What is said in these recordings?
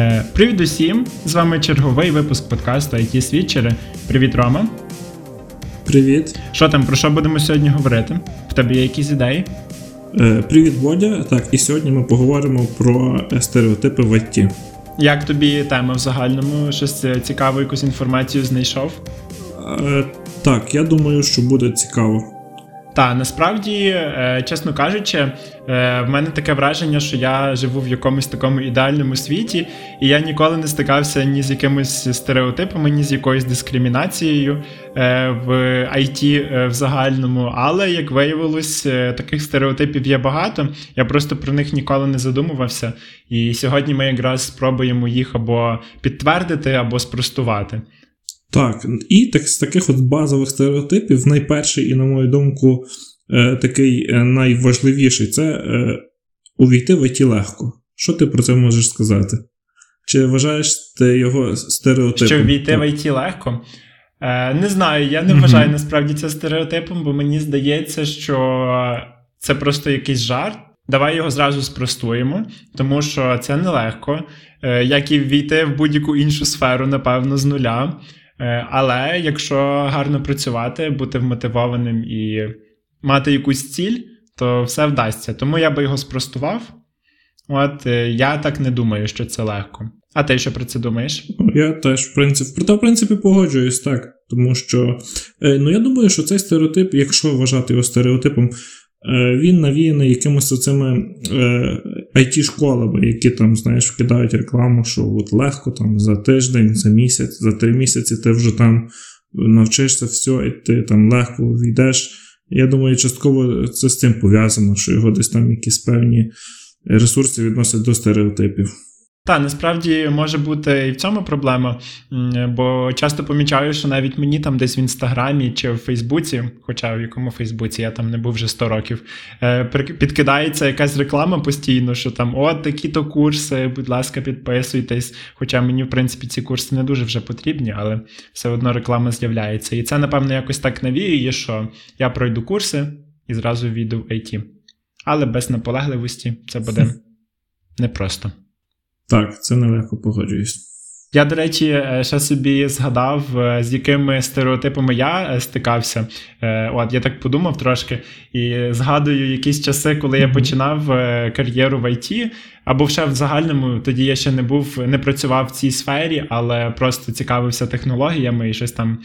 Е, Привіт усім! З вами черговий випуск подкасту IT Свідчери. Привіт, Рома. Привіт. Що там, про що будемо сьогодні говорити? В тебе є якісь ідеї? Е, Привіт, Бодя. Так, і сьогодні ми поговоримо про стереотипи в ІТ. Як тобі тема в загальному? Щось е, цікаву, якусь інформацію знайшов? Е, Так, я думаю, що буде цікаво. Та насправді, е, чесно кажучи, е, в мене таке враження, що я живу в якомусь такому ідеальному світі, і я ніколи не стикався ні з якимись стереотипами, ні з якоюсь дискримінацією е, в IT в загальному. Але як виявилось, таких стереотипів є багато. Я просто про них ніколи не задумувався. І сьогодні ми якраз спробуємо їх або підтвердити, або спростувати. Так, і так з таких от базових стереотипів, найперший, і, на мою думку, е, такий е, найважливіший це е, увійти в ІТ легко. Що ти про це можеш сказати? Чи вважаєш ти його стереотипом? Що війти в ІТ легко? Е, Не знаю, я не вважаю mm-hmm. насправді це стереотипом, бо мені здається, що це просто якийсь жарт. Давай його зразу спростуємо, тому що це нелегко, е, як і війти в будь-яку іншу сферу, напевно, з нуля. Е, але якщо гарно працювати, бути вмотивованим і мати якусь ціль, то все вдасться. Тому я би його спростував. От е, я так не думаю, що це легко. А ти що про це думаєш? Я теж, в принципі, проте, в принципі, погоджуюсь так. Тому що е, ну, я думаю, що цей стереотип, якщо вважати його стереотипом, він навіяний якимось цими it школами які там, знаєш, вкидають рекламу, що от легко там за тиждень, за місяць, за три місяці ти вже там навчишся все, і ти там легко війдеш. Я думаю, частково це з цим пов'язано, що його десь там якісь певні ресурси відносять до стереотипів. Так, насправді може бути і в цьому проблема, бо часто помічаю, що навіть мені там десь в інстаграмі чи в Фейсбуці, хоча в якому Фейсбуці я там не був вже 100 років, е, підкидається якась реклама постійно, що там от такі-то курси, будь ласка, підписуйтесь. Хоча мені, в принципі, ці курси не дуже вже потрібні, але все одно реклама з'являється. І це, напевно, якось так навіює, що я пройду курси і зразу війду в IT. Але без наполегливості це буде непросто. Так, це нелегко погоджуюсь. Я, до речі, е, ще собі згадав, е, з якими стереотипами я е, стикався. От я так подумав трошки, і згадую якісь часи, коли я починав кар'єру в ІТ, або ще в загальному тоді я ще не був, не працював в цій сфері, але просто цікавився технологіями і щось там.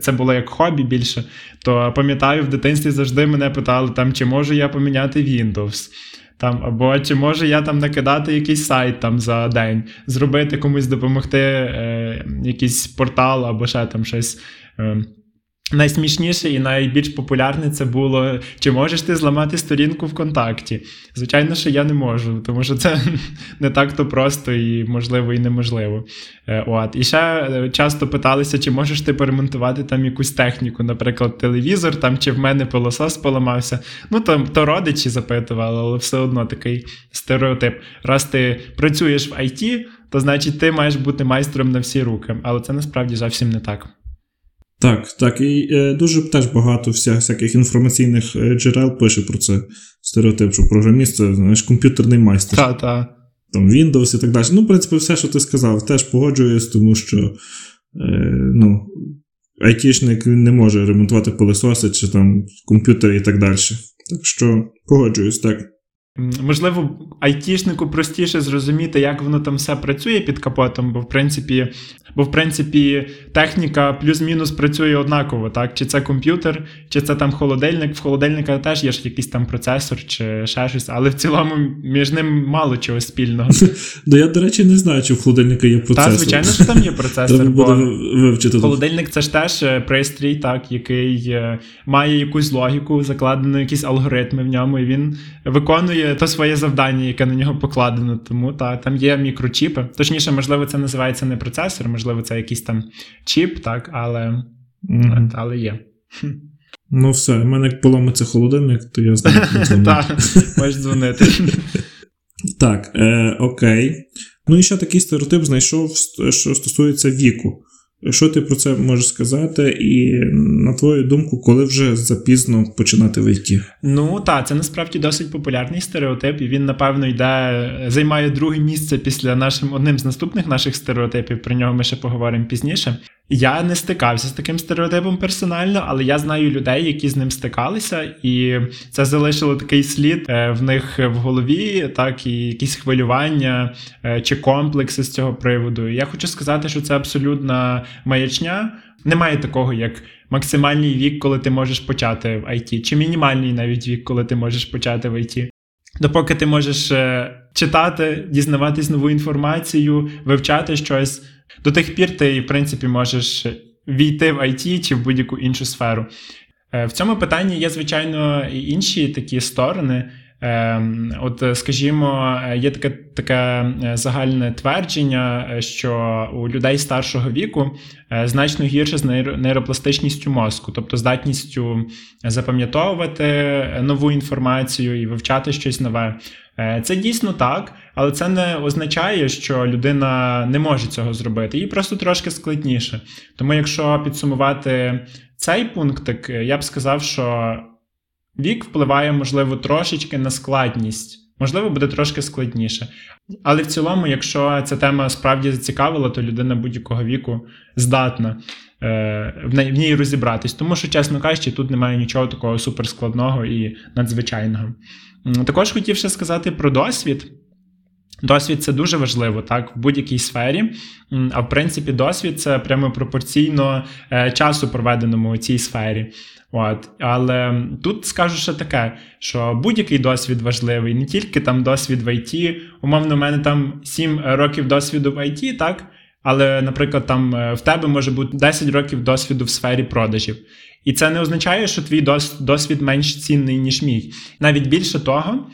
Це було як хобі більше. То пам'ятаю, в дитинстві завжди мене питали, там, чи можу я поміняти Windows. Там, Або чи можу я там накидати якийсь сайт там за день, зробити комусь допомогти, е, якийсь портал або ще там щось. Е, Найсмішніше і найбільш популярне це було: чи можеш ти зламати сторінку ВКонтакті? Звичайно, що я не можу, тому що це не так-то просто і можливо і неможливо. Е, от. І ще е, часто питалися, чи можеш ти поремонтувати там якусь техніку, наприклад, телевізор, там чи в мене пилосос поламався. Ну, то, то родичі запитували, але все одно такий стереотип. Раз ти працюєш в IT, то значить ти маєш бути майстром на всі руки. Але це насправді зовсім не так. Так, так, і е, дуже теж багато вся, всяких інформаційних е, джерел пише про це стереотип, що програміст це знаєш, комп'ютерний майстер. Так, так. Там Windows і так далі. Ну, в принципі, все, що ти сказав, теж погоджуюсь, тому що е, ну, айтішник не може ремонтувати пилососи чи там комп'ютери і так далі. Так що погоджуюсь, так. Можливо, айтішнику простіше зрозуміти, як воно там все працює під капотом, бо в принципі бо в принципі техніка плюс-мінус працює однаково, так? Чи це комп'ютер, чи це там холодильник. В холодильника теж є ж якийсь там процесор чи ще щось, але в цілому між ним мало чого спільного. Да я, до речі, не знаю, чи в холодильника є процесор. Так, звичайно, що там є процесор. бо вивчити Холодильник це ж теж е, пристрій, так, який е, має якусь логіку, закладено якісь алгоритми в ньому, і він виконує то своє завдання, яке на нього покладено. Тому так, там є мікрочіпи. Точніше, можливо, це називається не процесор, можливо це якийсь там чіп, так, але mm-hmm. але є. Ну, все, в мене як поламиться холодильник, то я знаю. Так, можеш дзвонити. Так, е, окей. Ну і ще такий стереотип знайшов, що стосується віку. Що ти про це можеш сказати, і на твою думку, коли вже запізно починати вийти? Ну так, це насправді досить популярний стереотип, і він, напевно, йде, займає друге місце після нашим одним з наступних наших стереотипів. Про нього ми ще поговоримо пізніше. Я не стикався з таким стереотипом персонально, але я знаю людей, які з ним стикалися, і це залишило такий слід е, в них в голові, так і якісь хвилювання е, чи комплекси з цього приводу. Я хочу сказати, що це абсолютна маячня. Немає такого, як максимальний вік, коли ти можеш почати в IT, чи мінімальний навіть вік, коли ти можеш почати в IT. Допоки ти можеш е, читати, дізнаватись нову інформацію, вивчати щось. До тих пір ти, в принципі, можеш війти в IT чи в будь-яку іншу сферу. Е, в цьому питанні є, звичайно, і інші такі сторони. Ем, от, скажімо, є таке таке загальне твердження, що у людей старшого віку е, значно гірше з нейропластичністю мозку, тобто здатністю запам'ятовувати нову інформацію і вивчати щось нове. Е, це дійсно так, але це не означає, що людина не може цього зробити. Їй просто трошки складніше. Тому, якщо підсумувати цей пункт, я б сказав, що вік впливає, можливо, трошечки на складність. Можливо, буде трошки складніше. Але в цілому, якщо ця тема справді зацікавила, то людина будь-якого віку здатна е, в ній розібратись. Тому що, чесно кажучи, тут немає нічого такого суперскладного і надзвичайного. Також хотів ще сказати про досвід. Досвід це дуже важливо, так, в будь-якій сфері. А в принципі, досвід це прямо пропорційно е, часу, проведеному у цій сфері. От. Але тут скажу ще таке, що будь-який досвід важливий, не тільки там досвід в ІТ. Умовно, в мене там 7 років досвіду в ІТ, так? Але, наприклад, там е, в тебе може бути 10 років досвіду в сфері продажів. І це не означає, що твій досвід менш цінний, ніж мій. Навіть більше того,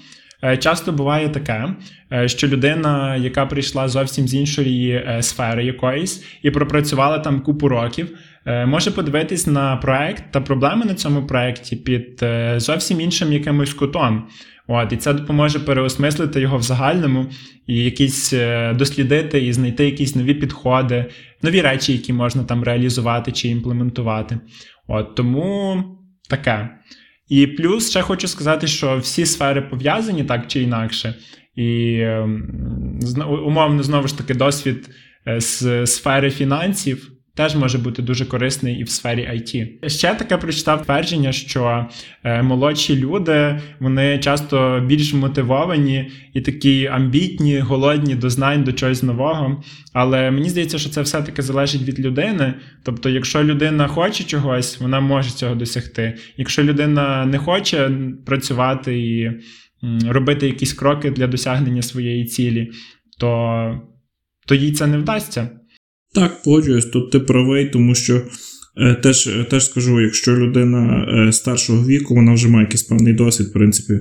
часто буває таке, е, що людина, яка прийшла зовсім з іншої сфери якоїсь і пропрацювала там купу років. Може подивитись на проект та проблеми на цьому проекті під зовсім іншим якимось кутом. От, І це допоможе переосмислити його в загальному і якісь е, дослідити і знайти якісь нові підходи, нові речі, які можна там реалізувати чи імплементувати. От, Тому таке. І плюс ще хочу сказати, що всі сфери пов'язані так чи інакше. І ем, умовно, знову ж таки, досвід е, з сфери фінансів теж може бути дуже корисний і в сфері IT. Ще таке прочитав твердження, що е, молодші люди вони часто більш мотивовані і такі амбітні, голодні до знань, до чогось нового. Але мені здається, що це все-таки залежить від людини. Тобто, якщо людина хоче чогось, вона може цього досягти. Якщо людина не хоче працювати і робити якісь кроки для досягнення своєї цілі, то, то їй це не вдасться. Так, погоджуюсь, тут ти правий, тому що е, теж теж скажу, якщо людина е, старшого віку, вона вже має якийсь певний досвід, в принципі,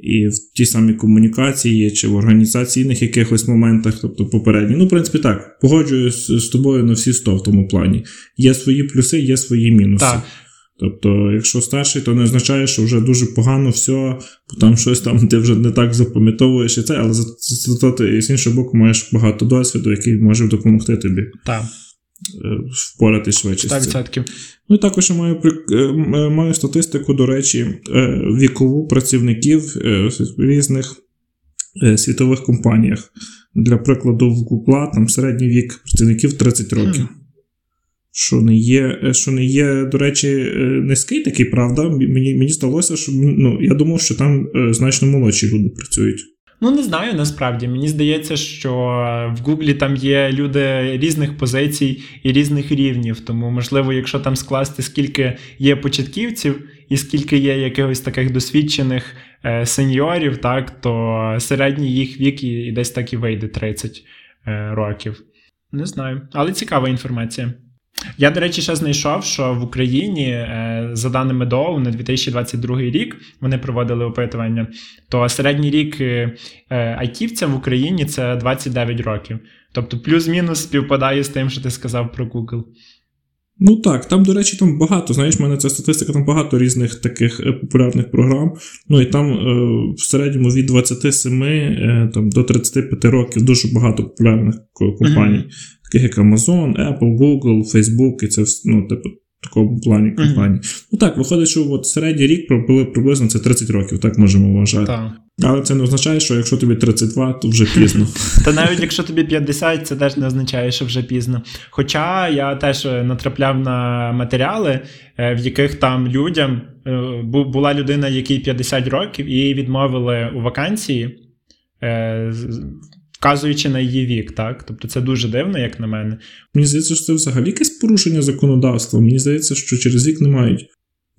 і в тій самій комунікації чи в організаційних якихось моментах, тобто попередні. Ну, в принципі, так, погоджуюсь з тобою на всі 100 в тому плані. Є свої плюси, є свої мінуси. Так. Тобто, якщо старший, то не означає, що вже дуже погано все, бо там щось там ти вже не так запам'ятовуєш і це, але зато ти з іншого боку маєш багато досвіду, який може допомогти тобі так. Е, впоратись швидше. 100%. Ну і також я маю е, маю статистику, до речі, е, вікову працівників в різних світових компаніях. Для прикладу, в Google там середній вік працівників 30 років. Що не є, е, що не є, до речі, е, низький такий, правда. Мені мені здалося, що ну, я думав, що там е, значно молодші люди працюють. Ну, не знаю насправді. Мені здається, що в Гуглі там є люди різних позицій і різних рівнів. Тому, можливо, якщо там скласти, скільки є початківців і скільки є якихось таких досвідчених е, сеньорів, так, то середній їх вік і десь так і вийде 30 е, років. Не знаю, але цікава інформація. Я, до речі, ще знайшов, що в Україні, е, за даними ДОУ, на 2022 рік вони проводили опитування, то середній рік е, айтівця в Україні це 29 років. Тобто, плюс-мінус співпадає з тим, що ти сказав про Google. Ну так, там, до речі, там багато. Знаєш, в мене ця статистика, там багато різних таких е, популярних програм. Ну і там е, в середньому від 27 е, там, до 35 років дуже багато популярних компаній. Mm-hmm. Таких як Amazon, Apple, Google, Facebook, і це ну, типу, такому плані компанії. Mm-hmm. Ну так, виходить, що от середній рік пробили приблизно це 30 років, так можемо вважати. Так. Але це не означає, що якщо тобі 32, то вже пізно. Та навіть якщо тобі 50, це теж не означає, що вже пізно. Хоча я теж натрапляв на матеріали, е, в яких там людям е, була людина, якій 50 років, і її відмовили у вакансії. Вказуючи на її вік, так? Тобто це дуже дивно, як на мене. Мені здається, що це взагалі якесь порушення законодавства. Мені здається, що через вік не мають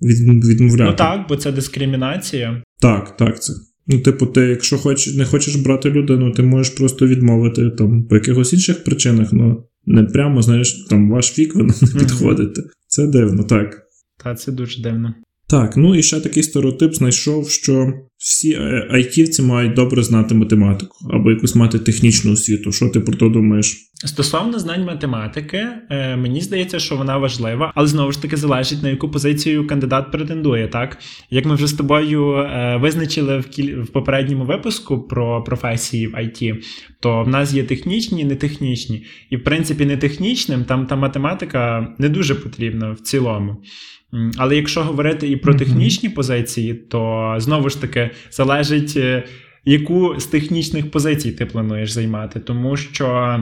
від, відмовляти. Ну так, бо це дискримінація. Так, так, це. Ну, типу, ти, якщо хоч, не хочеш брати людину, ти можеш просто відмовити там по якихось інших причинах, ну не прямо, знаєш, там ваш вік ви не підходите. Це дивно, так. Так, це дуже дивно. Так, ну і ще такий стереотип знайшов, що всі е, айтівці мають добре знати математику або якусь мати технічну освіту. Що ти про то думаєш? Стосовно знань математики, е, мені здається, що вона важлива, але знову ж таки залежить на яку позицію кандидат претендує. Так як ми вже з тобою е, визначили в кіль... в попередньому випуску про професії в IT, то в нас є технічні, і нетехнічні, і в принципі нетехнічним там та математика не дуже потрібна в цілому. Але якщо говорити і про технічні позиції, то знову ж таки залежить, е, яку з технічних позицій ти плануєш займати, тому що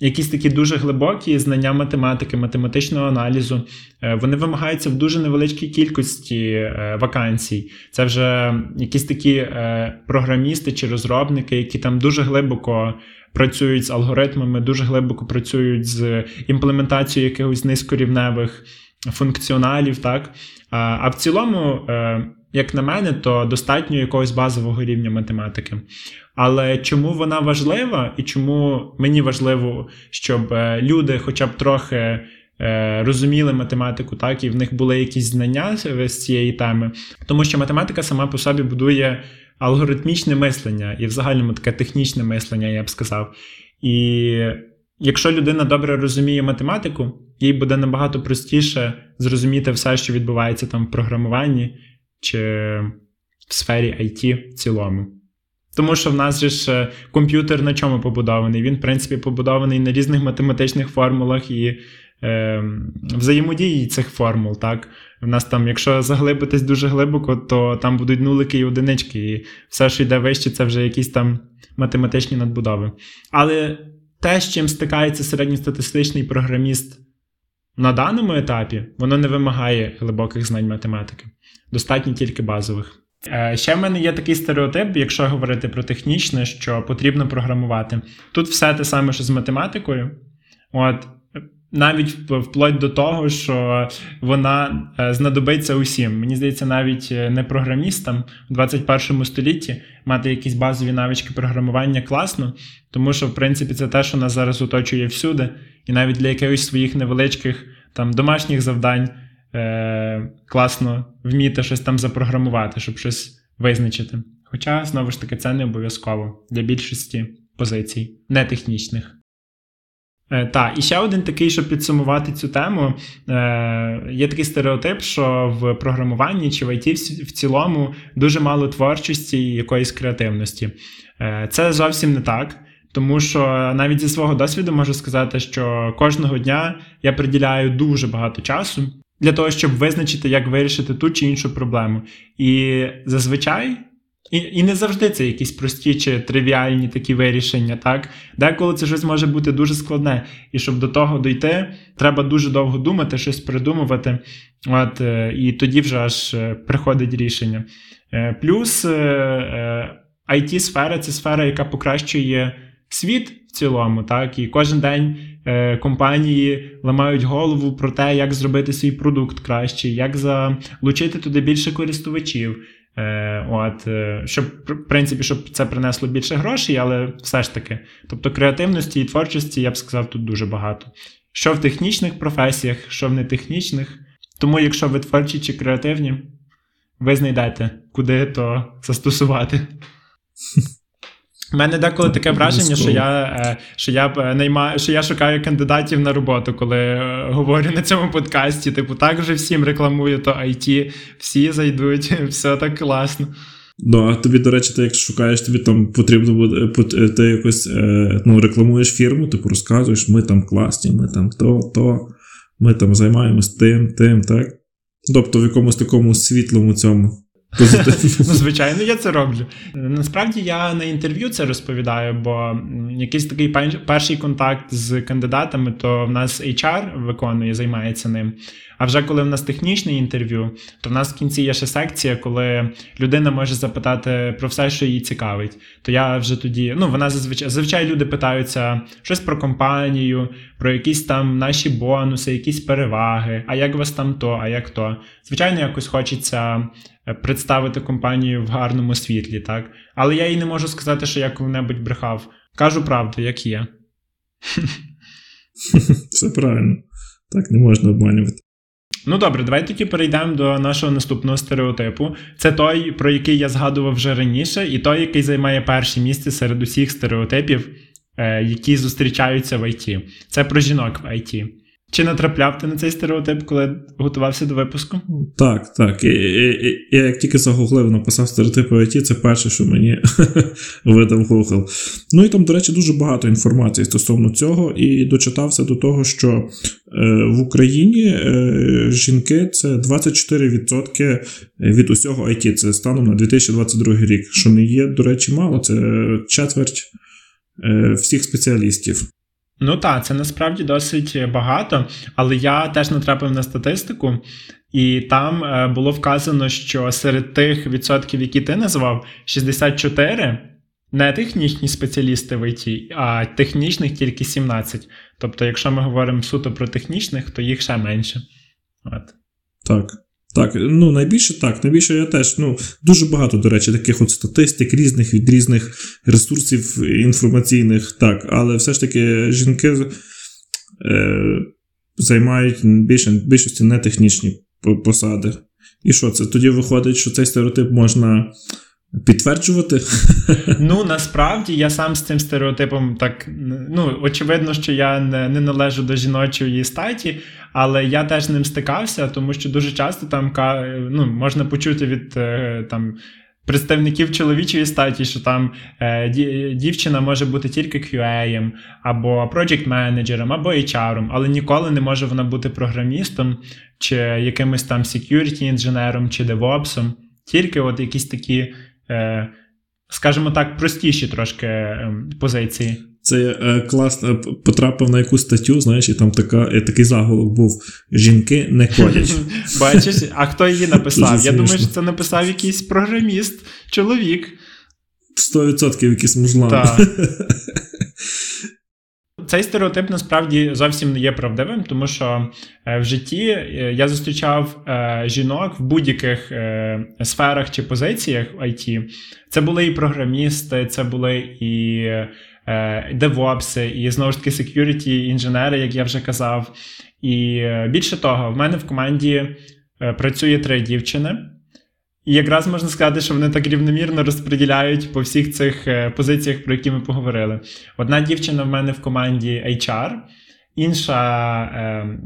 якісь такі дуже глибокі знання математики, математичного аналізу, е, вони вимагаються в дуже невеличкій кількості е, вакансій. Це вже якісь такі програмісти чи розробники, які там дуже глибоко. Працюють з алгоритмами, дуже глибоко працюють з імплементацією якихось низькорівневих функціоналів, так. А в цілому, е, як на мене, то достатньо якогось базового рівня математики. Але чому вона важлива і чому мені важливо, щоб е, люди, хоча б трохи. Е, розуміли математику, так, і в них були якісь знання з цієї теми, тому що математика сама по собі будує алгоритмічне мислення і в загальному таке технічне мислення, я б сказав. І якщо людина добре розуміє математику, їй буде набагато простіше зрозуміти все, що відбувається там в програмуванні чи в сфері IT в цілому. Тому що в нас же ж е, комп'ютер на чому побудований? Він, в принципі, побудований на різних математичних формулах і е, взаємодії цих формул. так? У нас там, якщо заглибитись дуже глибоко, то там будуть нулики і одинички, і все, що йде вище, це вже якісь там математичні надбудови. Але те, з чим стикається середньостатистичний програміст на даному етапі, воно не вимагає глибоких знань математики, достатньо тільки базових. Е, ще в мене є такий стереотип, якщо говорити про технічне, що потрібно програмувати. Тут все те саме, що з математикою. От навіть вплоть до того, що вона е, знадобиться усім. Мені здається, навіть е, не програмістам у 21 столітті мати якісь базові навички програмування класно, тому що, в принципі, це те, що нас зараз оточує всюди, і навіть для якихось своїх невеличких там домашніх завдань е- класно вміти щось там запрограмувати, щоб щось визначити. Хоча, знову ж таки, це не обов'язково для більшості позицій, не технічних. Е, так, і ще один такий, щоб підсумувати цю тему, е, є такий стереотип, що в програмуванні чи в IT в цілому дуже мало творчості і якоїсь креативності. Е, це зовсім не так. Тому що навіть зі свого досвіду можу сказати, що кожного дня я приділяю дуже багато часу для того, щоб визначити, як вирішити ту чи іншу проблему. І зазвичай і і не завжди це якісь прості чи тривіальні такі вирішення, так? Деколи це щось може бути дуже складне. І щоб до того дойти, треба дуже довго думати, щось придумувати. От, е, І тоді вже аж е, приходить рішення. Е, плюс it сфера це сфера, яка покращує світ в цілому, так? І кожен день компанії ламають голову про те, як зробити свій продукт краще, як залучити туди більше користувачів. Е, от, е, щоб, в принципі, щоб це принесло більше грошей, але все ж таки. Тобто креативності і творчості, я б сказав, тут дуже багато. Що в технічних професіях, що в нетехнічних. Тому, якщо ви творчі чи креативні, ви знайдете, куди то застосувати. У мене деколи таке враження, що я е, що я е, наймаю, що я шукаю кандидатів на роботу, коли е, говорю на цьому подкасті. Типу, так вже всім рекламую, то IT, всі зайдуть, все так класно. Ну, а тобі, до речі, ти як шукаєш, тобі там потрібно буде, ти якось ну, рекламуєш фірму, типу розказуєш, ми там класні, ми там то, то, ми там займаємось тим, тим, так? Тобто в якомусь такому світлому цьому. Ну, звичайно, я це роблю. Насправді я на інтерв'ю це розповідаю, бо якийсь такий перший контакт з кандидатами, то в нас HR виконує, займається ним. А вже коли в нас технічне інтерв'ю, то в нас в кінці є ще секція, коли людина може запитати про все, що її цікавить. То я вже тоді, ну вона зазвичай зазвичай люди питаються щось про компанію, про якісь там наші бонуси, якісь переваги, а як вас там то, а як то. Звичайно, якось хочеться представити компанію в гарному світлі, так? Але я їй не можу сказати, що я коли-небудь брехав. Кажу правду, як є. Все правильно. Так не можна обманювати. Ну добре, давай тоді перейдемо до нашого наступного стереотипу. Це той, про який я згадував вже раніше, і той, який займає перше місце серед усіх стереотипів, е, які зустрічаються в ІТ. Це про жінок в ІТ. Чи натрапляв ти на цей стереотип, коли готувався до випуску? Так, так. Я як тільки загуглив, написав стереотипи ІТ, це перше, що мені видав Google. Ну і там, до речі, дуже багато інформації стосовно цього, і дочитався до того, що е, в Україні е, жінки це 24% від усього IT. Це станом на 2022 рік, що не є, до речі, мало, це четверть е, всіх спеціалістів. Ну так, це насправді досить багато, але я теж натрапив на статистику, і там е, було вказано, що серед тих відсотків, які ти назвав, 64 не технічні спеціалісти в ІТ, а технічних тільки 17. Тобто, якщо ми говоримо суто про технічних, то їх ще менше. От. Так. Так, ну найбільше так. Найбільше я теж ну дуже багато, до речі, таких от статистик різних від різних ресурсів інформаційних, так, але все ж таки жінки е, займають більше, більшості не технічні посади. І що це? Тоді виходить, що цей стереотип можна Підтверджувати? Ну, насправді я сам з цим стереотипом так. Ну, очевидно, що я не не належу до жіночої статі, але я теж ним стикався, тому що дуже часто там ну, можна почути від е, там. Представників чоловічої статі, що там е, дівчина може бути тільки QA, або project менеджером або HR, але ніколи не може вона бути програмістом, чи якимось там security інженером чи девопсом. Тільки от якісь такі Е, скажімо так, простіші трошки ем, позиції. Це е, класно потрапив на якусь статтю, знаєш, і там така, е, такий заголовок був: жінки не ходять. Бачиш, а хто її написав? Я думаю, що це написав якийсь програміст, чоловік. 100% якийсь мужлан. Так. Цей стереотип насправді зовсім не є правдивим, тому що е, в житті я зустрічав жінок в будь-яких сферах чи позиціях в IT. Це були і програмісти, це були і девопси, і знову ж таки security інженери, як я вже казав. І більше того, в мене в команді працює три дівчини. І якраз можна сказати, що вони так рівномірно розподіляють по всіх цих е, позиціях, про які ми поговорили. Одна дівчина в мене в команді HR, інша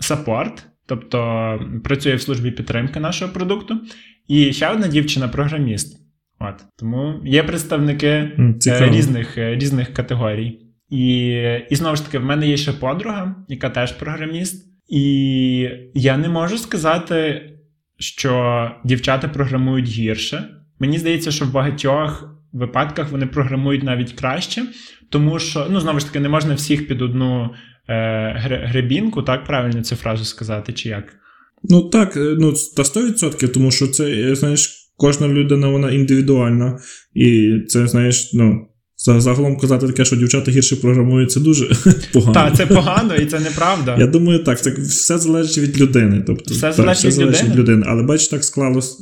саппорт, тобто працює в службі підтримки нашого продукту, і ще одна дівчина програміст. От Тому є представники е, Цікаво. різних е, різних категорій. І, І знову ж таки, в мене є ще подруга, яка теж програміст. І я не можу сказати що дівчата програмують гірше. Мені здається, що в багатьох випадках вони програмують навіть краще, тому що, ну, знову ж таки, не можна всіх під одну е, гребінку, так правильно цю фразу сказати, чи як? Ну так, е, ну та 100%, тому що це, знаєш, кожна людина вона індивідуальна. І це, знаєш, ну. Загалом казати таке, що дівчата гірше програмують, це дуже погано. Так, це погано і це неправда. Я думаю, так, це все залежить від людини. Тобто, Все залежить, так, все від, залежить від людини. Але бачиш, так склалось.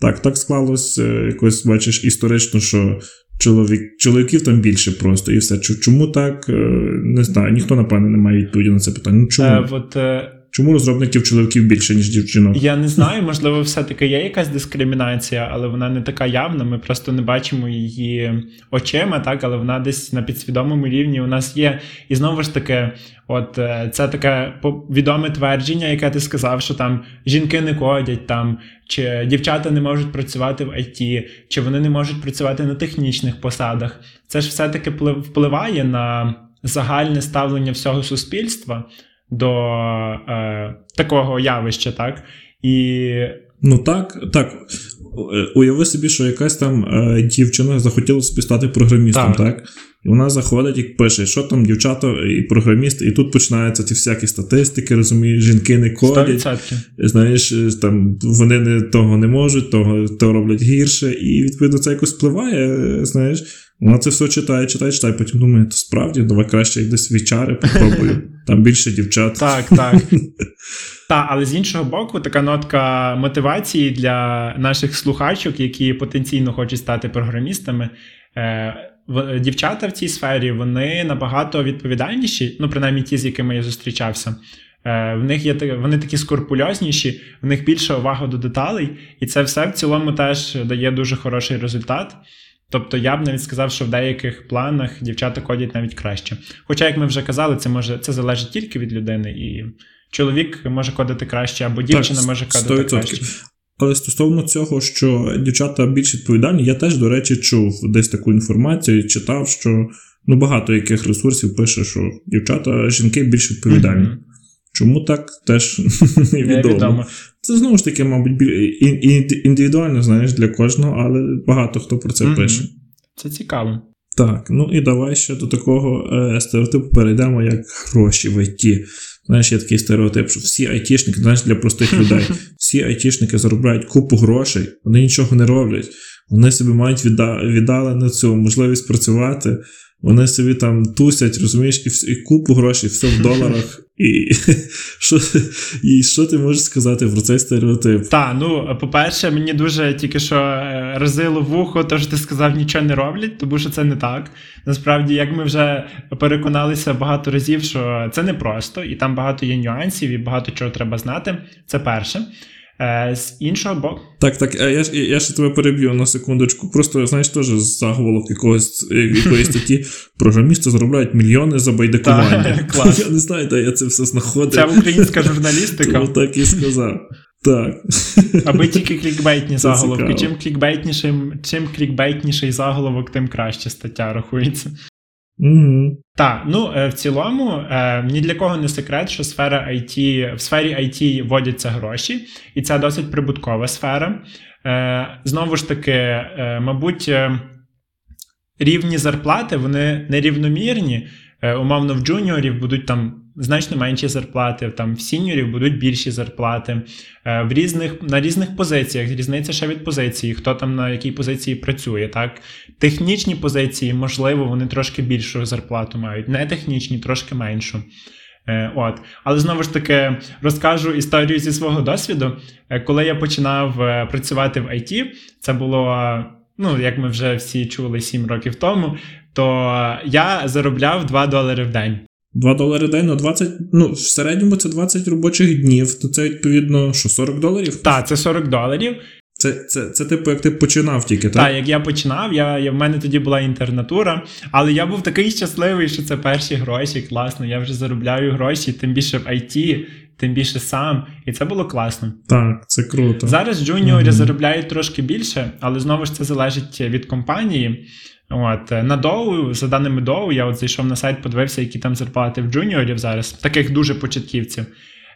Так, так склалось е, якось, бачиш, історично, що чоловік, чоловіків там більше просто і все. Чому так? Е, не знаю, ніхто, напевне, не має відповіді на це питання. Ну, чому? Е, от, е, Чому розробників чоловіків більше, ніж жінок? Я не знаю, можливо, все-таки є якась дискримінація, але вона не така явна. Ми просто не бачимо її очима, так, але вона десь на підсвідомому рівні у нас є. І знову ж таки, от е, це таке відоме твердження, яке ти сказав, що там жінки не кодять, там, чи дівчата не можуть працювати в ІТ, чи вони не можуть працювати на технічних посадах. Це ж все-таки впливає на загальне ставлення всього суспільства до е, такого явища, так? І... Ну так, так. Уяви собі, що якась там е, дівчина захотіла собі стати програмістом, так? так? І вона заходить і пише, що там дівчата і програмісти, і тут починаються ці всякі статистики, розумієш, жінки не кодять. 100%. Знаєш, е, там вони не, того не можуть, того то роблять гірше, і відповідно це якось впливає, е, знаєш. Вона це все читає, читає, читає, потім думає, то справді, давай краще десь вічари попробую. Там більше дівчат. Так, так. Та, але з іншого боку, така нотка мотивації для наших слухачок, які потенційно хочуть стати програмістами. Е, дівчата в цій сфері вони набагато відповідальніші, ну принаймні ті, з якими я зустрічався. Е, в них є вони такі скорпульозніші, в них більша увага до деталей, і це все в цілому теж дає дуже хороший результат. Тобто я б навіть сказав, що в деяких планах дівчата кодять навіть краще. Хоча, як ми вже казали, це може це залежить тільки від людини, і чоловік може кодити краще, або дівчина так, може кодити 100%. краще. Але стосовно цього, що дівчата більш відповідальні, я теж, до речі, чув десь таку інформацію, читав, що ну багато яких ресурсів пише, що дівчата, жінки більш відповідальні. Mm-hmm. Чому так, теж невідомо. Це знову ж таки, мабуть, індивідуально, знаєш, для кожного, але багато хто про це mm-hmm. пише. Це цікаво. Так, ну і давай ще до такого е, стереотипу перейдемо, як гроші в ІТ. Знаєш, є такий стереотип, що всі айтішники, знаєш, для простих людей, всі айтішники заробляють купу грошей, вони нічого не роблять. Вони собі мають відда- віддалену цю можливість працювати. Вони собі там тусять, розумієш, і і купу грошей, все в доларах. І що і що ти можеш сказати про цей стереотип? Та, ну по-перше, мені дуже тільки що розило разило вухо, то що ти сказав, нічого не роблять, тому що це не так. Насправді, як ми вже переконалися багато разів, що це не просто, і там багато є нюансів, і багато чого треба знати. Це перше. Е, з іншого боку. Так, так, я я, я ще тебе переб'ю на секундочку. Просто, знаєш, теж заголовок якогось якоїсь статті програмісти заробляють мільйони за байдикування. Клас. Я не знаю, де я це все знаходив. Це українська журналістика. Тому так і сказав. Так. Аби тільки клікбейтні заголовки. Чим клікбейтнішим, чим клікбейтніший заголовок, тим краще стаття рахується. Угу. Так, ну е, в цілому е, ні для кого не секрет, що сфера IT, в сфері IT водяться гроші, і це досить прибуткова сфера. Е, знову ж таки, мабуть, рівні зарплати вони нерівномірні. Умовно, в джуніорів будуть там значно менші зарплати, там в сіньорів будуть більші зарплати. Е, в різних, На різних позиціях різниця ще від позиції, хто там на якій позиції працює. так. Технічні позиції, можливо, вони трошки більшу зарплату мають, не технічні, трошки меншу. Е, от. Але знову ж таки розкажу історію зі свого досвіду. Е, коли я починав працювати в IT, це було, ну, як ми вже всі чули 7 років тому, то я заробляв 2 долари в день. 2 долари в день на 20, ну, в середньому це 20 робочих днів, то це відповідно що 40 доларів? Так, це 40 доларів. Це, це, це, типу, як ти починав тільки, так? Так, як я починав, я, я, в мене тоді була інтернатура, але я був такий щасливий, що це перші гроші, класно. Я вже заробляю гроші, тим більше в ІТ, тим більше сам. І це було класно. Так, це круто. Зараз джуніори м-м заробляють трошки більше, але знову ж це залежить від компанії. От, е, На Доу, за даними Доу, я от зайшов на сайт, подивився, які там зарплати в джуніорів зараз, таких дуже початківців.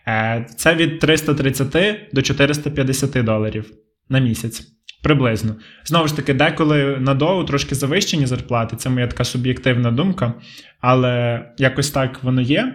Е, це від 330 до 450 доларів на місяць. Приблизно. Знову ж таки, деколи на Доу трошки завищені зарплати, це моя така суб'єктивна думка, але якось так воно є.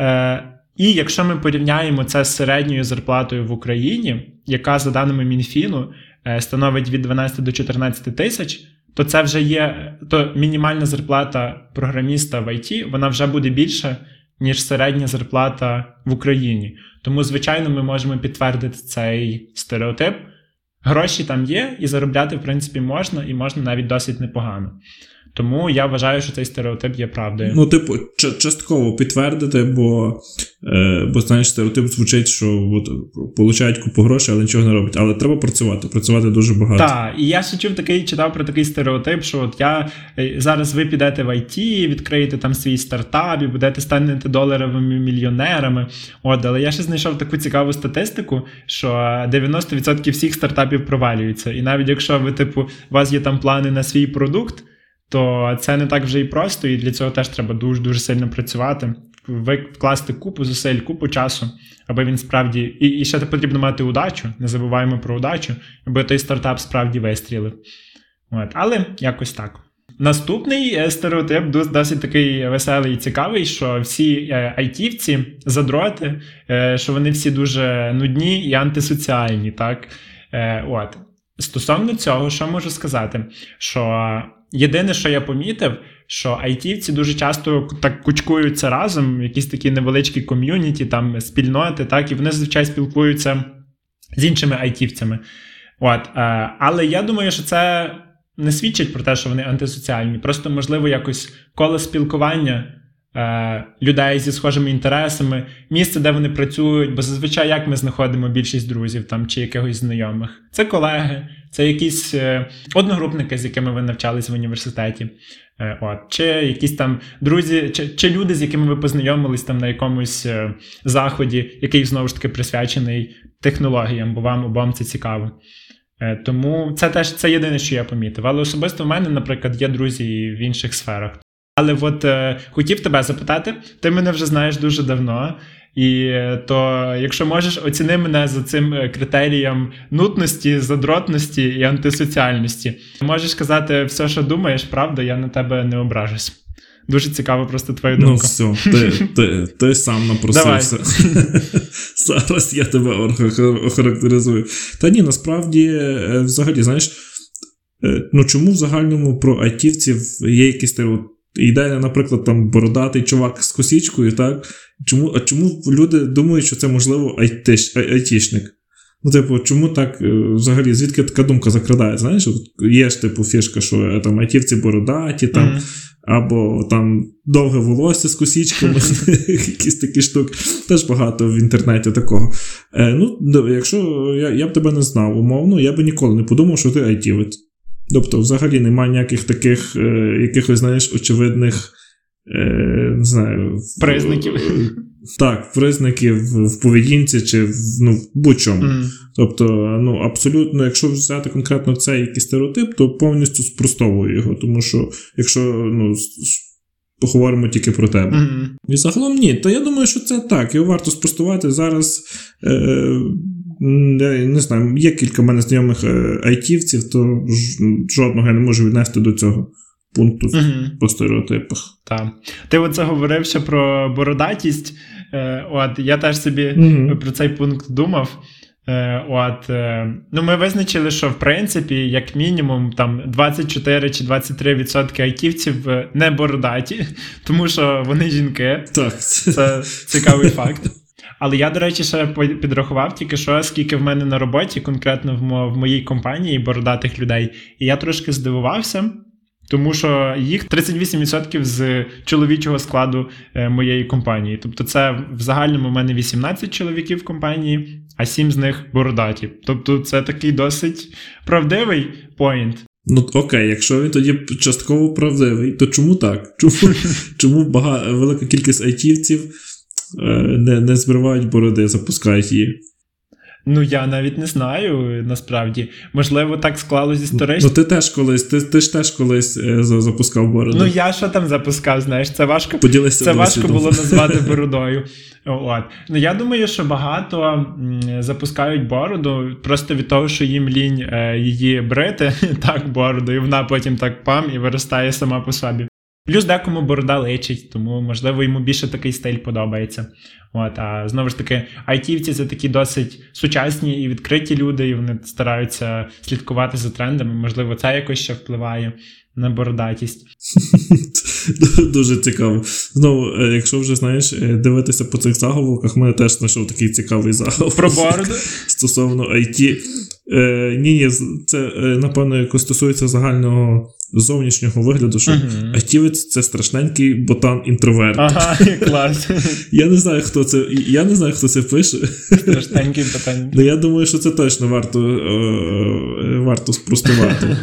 Е, І якщо ми порівняємо це з середньою зарплатою в Україні, яка, за даними Мінфіну, становить від 12 до 14 тисяч то це вже є то мінімальна зарплата програміста в ІТ, вона вже буде більша, ніж середня зарплата в Україні. Тому, звичайно, ми можемо підтвердити цей стереотип. Гроші там є, і заробляти, в принципі, можна, і можна навіть досить непогано. Тому я вважаю, що цей стереотип є правдою. Ну, типу, частково підтвердити, бо е, бо знаєш, стереотип звучить, що от, получають купу грошей, але нічого не роблять. Але треба працювати, працювати дуже багато. Так, і я ще чув такий, читав про такий стереотип, що от я е, зараз ви підете в ІТ, відкриєте там свій стартап і будете станете доларовими мільйонерами. От, але я ще знайшов таку цікаву статистику, що 90% всіх стартапів провалюються. І навіть якщо ви, типу, у вас є там плани на свій продукт то це не так вже і просто, і для цього теж треба дуже дуже сильно працювати, вкласти купу зусиль, купу часу, аби він справді. І і ще потрібно мати удачу, не забуваємо про удачу, аби той стартап справді вистрілив. От. Але якось так. Наступний е, стереотип досить такий веселий і цікавий, що всі е, айтівці задроти, е, що вони всі дуже нудні і антисоціальні. так? От. Стосовно цього, що можу сказати? Що Єдине, що я помітив, що айтівці дуже часто так кучкуються разом, якісь такі невеличкі ком'юніті, там спільноти, так, і вони зазвичай спілкуються з іншими айтівцями. От, е, Але я думаю, що це не свідчить про те, що вони антисоціальні. Просто, можливо, якось коло спілкування людей зі схожими інтересами, місце, де вони працюють, бо зазвичай як ми знаходимо більшість друзів там чи якихось знайомих. Це колеги, це якісь е, одногрупники, з якими ви навчались в університеті. Е, от, Чи якісь там друзі, чи чи люди, з якими ви познайомились там на якомусь е, заході, який знову ж таки присвячений технологіям, бо вам обом це цікаво. Е, тому це теж це єдине, що я помітив. Але особисто в мене, наприклад, є друзі в інших сферах. Але от е, хотів тебе запитати, ти мене вже знаєш дуже давно. І е, то, якщо можеш, оціни мене за цим е, критерієм нутності, задротності і антисоціальності. Можеш сказати все, що думаєш, правда, я на тебе не ображусь. Дуже цікаво просто твоя ну, думка. Ну, все, ти ти, ти сам напросився. Зараз я тебе охарактеризую. Та ні, насправді, е, взагалі, знаєш, ну чому в загальному про айтівців є якісь стереотипи? Йде, наприклад, там бородатий чувак з косічкою, так? Чому а чому люди думають, що це можливо айтиш, айтішник? Ну, типу, чому так е, взагалі, звідки така думка закрадає? Знаєш, є ж типу фішка, що е, там айтівці бородаті, там, mm-hmm. або там довге волосся з косічками, якісь такі штуки. Теж багато в інтернеті такого. Е, Ну, Якщо я я б тебе не знав, умовно, я би ніколи не подумав, що ти айтівець. Тобто, взагалі немає ніяких таких е, якихось, знаєш, очевидних е, не знаю, признаків. Так, признаків в поведінці чи в ну, будь-чому. Mm. Тобто, ну, абсолютно, якщо взяти конкретно цей якийсь стереотип, то повністю спростовую його. Тому що, якщо ну, поговоримо тільки про тебе. Mm-hmm. І загалом ні. То я думаю, що це так. Його варто спростувати зараз. Е, не знаю, є кілька в мене знайомих е, айтівців, то жодного я не можу віднести до цього пункту угу. по стереотипах. Так. Ти оце говорив ще про бородатість. Е, от я теж собі угу. про цей пункт думав. Е, от, ну Ми визначили, що в принципі, як мінімум, там 24 чи 23% айтівців не бородаті, тому що вони жінки. Так. Це цікавий факт. Але я, до речі, ще підрахував тільки що, скільки в мене на роботі, конкретно в, мо- в моїй компанії бородатих людей. І я трошки здивувався, тому що їх 38% з чоловічого складу е, моєї компанії. Тобто, це в загальному в мене 18 чоловіків в компанії, а 7 з них бородаті. Тобто, це такий досить правдивий поінт. Ну окей, якщо він тоді частково правдивий, то чому так? Чому чому бага, велика кількість айтівців не не збривають бороди, запускають її. Ну, я навіть не знаю, насправді. Можливо, так склалось історично. Ну, ти теж колись, ти, ти ж теж колись е, запускав бороду. Ну, я що там запускав, знаєш, це важко це важко було назвати бородою. От. Ну, Я думаю, що багато запускають бороду просто від того, що їм лінь е, її брити, так, бороду, і вона потім так пам і виростає сама по собі. Плюс декому борода личить, тому, можливо, йому більше такий стиль подобається. От, А знову ж таки, айтівці це такі досить сучасні і відкриті люди, і вони стараються слідкувати за трендами. Можливо, це якось ще впливає. На бородатість. Дуже цікаво. Знову, е, якщо вже знаєш, е, дивитися по цих заголовках, мене теж знайшов такий цікавий заголовок. Про бороду? Стосовно IT. Е, Ні, ні, це, е, напевно, якось стосується загального зовнішнього вигляду, що Мгм. айтівець це страшненький ботан-інтроверт. Ага, клас. Я не знаю, хто це. Я не знаю, хто це пише. Страшненькі питання. але я думаю, що це точно варто, варто спростувати.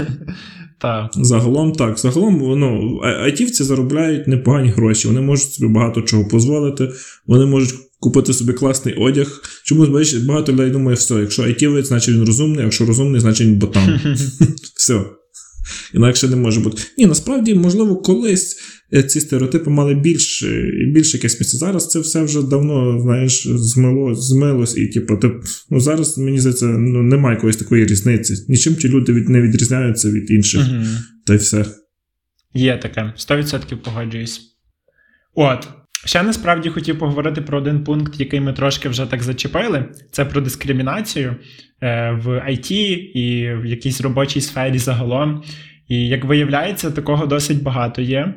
Так. Загалом так. Загалом ну, айтівці заробляють непогані гроші. Вони можуть собі багато чого дозволити, вони можуть купити собі класний одяг. Чомусь бачиш, багато людей думає, все, якщо айтівець, значить він розумний, якщо розумний, значить він ботан. Все. Інакше не може бути. Ні, насправді, можливо, колись ці стереотипи мали більш, е, більш якесь місце. Зараз це все вже давно, знаєш, змило, змилось, і типу, ти, ну, зараз, мені здається, ну, немає якоїсь такої різниці. Нічим ті люди від, не відрізняються від інших. Мгм. Та й все. Є таке, 100% погоджуюсь. От. Ще насправді хотів поговорити про один пункт, який ми трошки вже так зачепили. Це про дискримінацію е, в IT і в якійсь робочій сфері загалом. І як виявляється, такого досить багато є.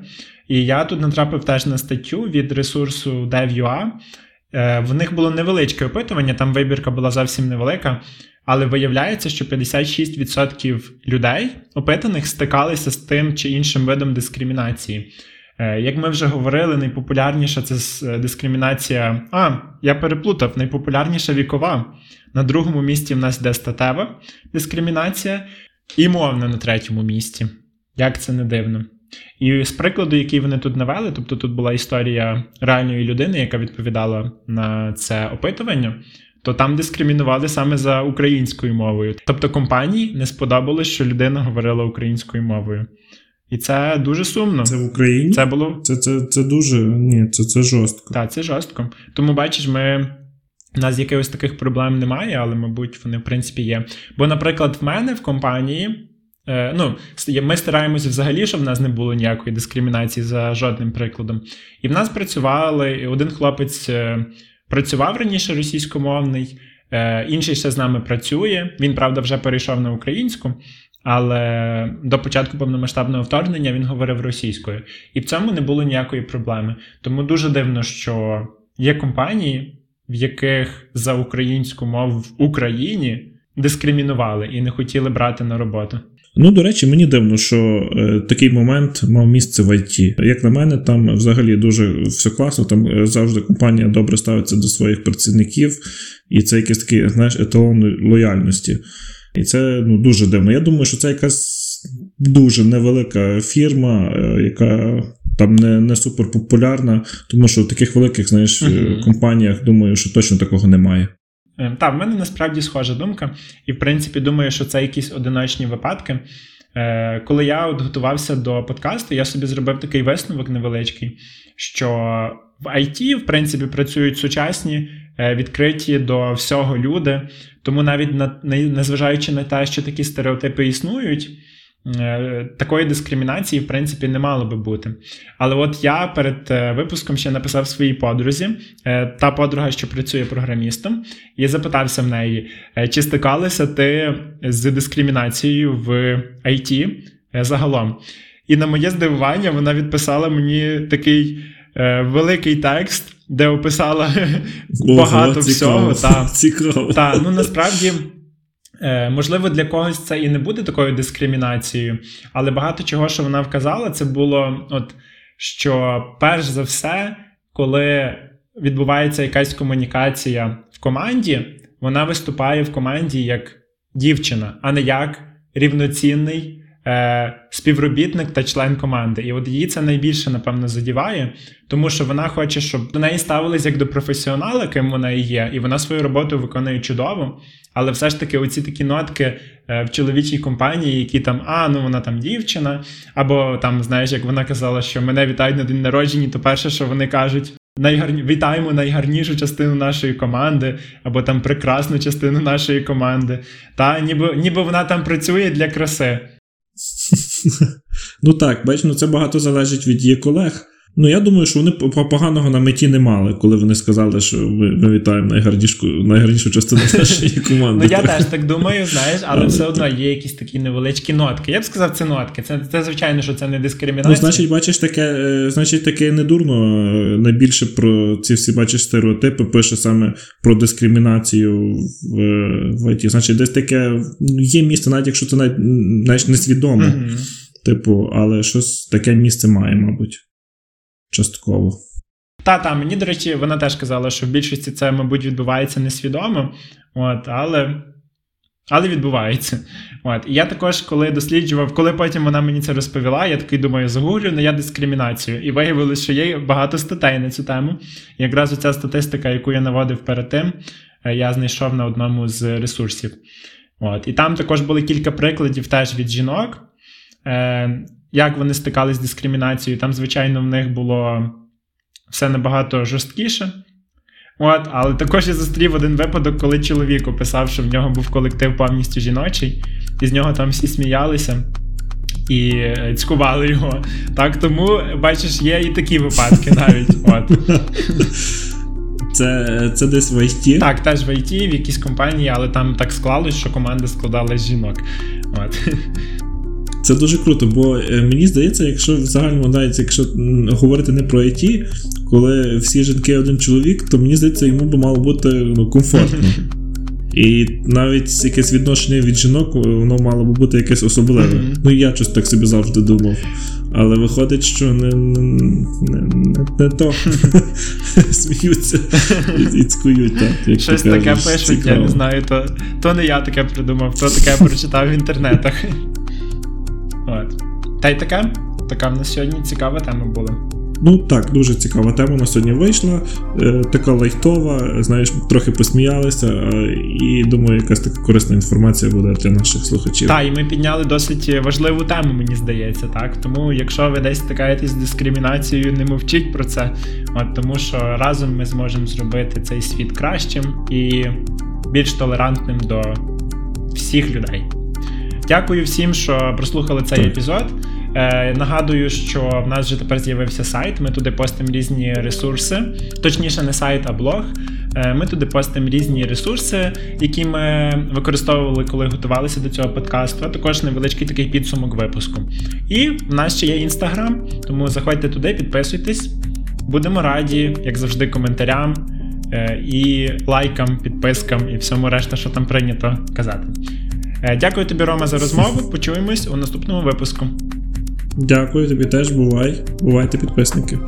І я тут натрапив теж на статтю від ресурсу Dev.ua. Е, В них було невеличке опитування, там вибірка була зовсім невелика. Але виявляється, що 56% людей опитаних стикалися з тим чи іншим видом дискримінації. Е, Як ми вже говорили, найпопулярніша це е, дискримінація. А, я переплутав, найпопулярніша вікова. На другому місці в нас йде статева дискримінація, і мовна на третьому місці. Як це не дивно. І з прикладу, який вони тут навели, тобто тут була історія реальної людини, яка відповідала на це опитування, то там дискримінували саме за українською мовою. Тобто компанії не сподобалось, що людина говорила українською мовою. І це дуже сумно. Це в Україні? Це було Це, це, це дуже. Ні, це, це жорстко. так, це жорстко. Тому бачиш, ми. У нас якихось таких проблем немає, але, мабуть, вони в принципі є. Бо, наприклад, в мене в компанії. Е, ну, ми стараємося взагалі, щоб в нас не було ніякої дискримінації за жодним прикладом. І в нас працювали, один хлопець е, працював раніше російськомовний, е, інший ще з нами працює. Він, правда, вже перейшов на українську, але до початку повномасштабного вторгнення він говорив російською. І в цьому не було ніякої проблеми. Тому дуже дивно, що є компанії, в яких за українську мову в Україні дискримінували і не хотіли брати на роботу. Ну, до речі, мені дивно, що е, такий момент мав місце в ІТ. Як на мене, там взагалі дуже все класно. Там е, завжди компанія добре ставиться до своїх працівників, і це якийсь такий, знаєш, еталон лояльності. І це ну, дуже дивно. Я думаю, що це якась дуже невелика фірма, е, яка там не, не супер популярна, тому що в таких великих, знаєш, Мгм. компаніях думаю, що точно такого немає. Е, Та, в мене насправді схожа думка, і в принципі думаю, що це якісь одиночні випадки. Е, Коли я от готувався до подкасту, я собі зробив такий висновок невеличкий, що в IT, в принципі, працюють сучасні, е, відкриті до всього люди. Тому навіть незважаючи на те, що такі стереотипи існують, такої дискримінації, в принципі, не мало би бути. Але от я перед е, випуском ще написав своїй подрузі, е, та подруга, що працює програмістом, і запитався в неї, е, чи стикалася ти з дискримінацією в IT е, загалом. І на моє здивування вона відписала мені такий е, великий текст, де описала багато Ого, всього. цікаво. Та, цікаво. та, ну насправді. Е, Можливо, для когось це і не буде такою дискримінацією, але багато чого, що вона вказала, це було, от що перш за все, коли відбувається якась комунікація в команді, вона виступає в команді як дівчина, а не як рівноцінний е, співробітник та член команди. І от її це найбільше, напевно, задіває, тому що вона хоче, щоб до неї ставились як до професіонала, ким вона і є, і вона свою роботу виконує чудово. Але все ж таки, оці такі нотки е, в чоловічій компанії, які там, а, ну вона там дівчина, або там, знаєш, як вона казала, що мене вітають на день народження, то перше, що вони кажуть. Найгарні... Вітаємо найгарнішу частину нашої команди, або там прекрасну частину нашої команди. Та ніби, ніби вона там працює для краси. Ну так, бач, ну це багато залежить від її колег. Ну, я думаю, що вони поганого на меті не мали, коли вони сказали, що ми, ми вітаємо найгарнішу, найгарнішу частину нашої команди. Ну, я теж так думаю, знаєш, але все одно є якісь такі невеличкі нотки. Я б сказав, це нотки. Це, це звичайно, що це не дискримінація. Ну, значить, бачиш, таке, е, значить, таке не дурно. Е, найбільше про ці всі бачиш стереотипи пише саме про дискримінацію в, в ІТ. Значить, десь таке є місце, навіть якщо це навіть, навіть несвідомо. Mm-hmm. Типу, але щось таке місце має, мабуть частково. Та, та, мені, до речі, вона теж казала, що в більшості це, мабуть, відбувається несвідомо, от, але але відбувається. От. І я також, коли досліджував, коли потім вона мені це розповіла, я такий думаю, загуглю на я дискримінацію. І виявилось, що є багато статей на цю тему. І якраз оця статистика, яку я наводив перед тим, е, я знайшов на одному з ресурсів. От. І там також були кілька прикладів теж від жінок. Е, як вони стикались з дискримінацією. Там, звичайно, в них було все набагато жорсткіше. От, Але також я зустрів один випадок, коли чоловік описав, що в нього був колектив повністю жіночий, і з нього там всі сміялися і е, цькували його. Так, Тому, бачиш, є і такі випадки навіть. От. Це це десь в ІТ? Так, теж в ІТ, в якійсь компанії, але там так склалось, що команда складалась з жінок. От. Це дуже круто, бо е, мені здається, якщо в загальному навіть якщо говорити не про IT, коли всі жінки один чоловік, то мені здається, йому би мало бути ну, комфортно. І навіть якесь відношення від жінок, воно мало би бути якесь особливе. Mm-hmm. Ну я щось так собі завжди думав. Але виходить, що не не, не, не то сміються і цькують. Так, як Щось таке пишуть, я не знаю, то то не я таке придумав, то таке прочитав в інтернетах. От. Та й така, така в нас сьогодні цікава тема була. Ну так, дуже цікава тема на сьогодні вийшла. Е, така лайтова, знаєш, трохи посміялися, е, і думаю, якась така корисна інформація буде для наших слухачів. Так, і ми підняли досить важливу тему, мені здається, так. Тому, якщо ви десь стикаєтесь з дискримінацією, не мовчіть про це. От тому, що разом ми зможемо зробити цей світ кращим і більш толерантним до всіх людей. Дякую всім, що прослухали цей епізод. Е, Нагадую, що в нас вже тепер з'явився сайт. Ми туди постимо різні ресурси, точніше, не сайт, а блог. Е, Ми туди постимо різні ресурси, які ми використовували, коли готувалися до цього подкасту. а Також невеличкий такий підсумок випуску. І в нас ще є інстаграм, тому заходьте туди, підписуйтесь. Будемо раді, як завжди, коментарям. Е, і лайкам, підпискам і всьому решта, що там прийнято казати. Е, дякую тобі, Рома, за розмову. Почуємось у наступному випуску. Дякую тобі теж. Бувай. Бувайте, підписники.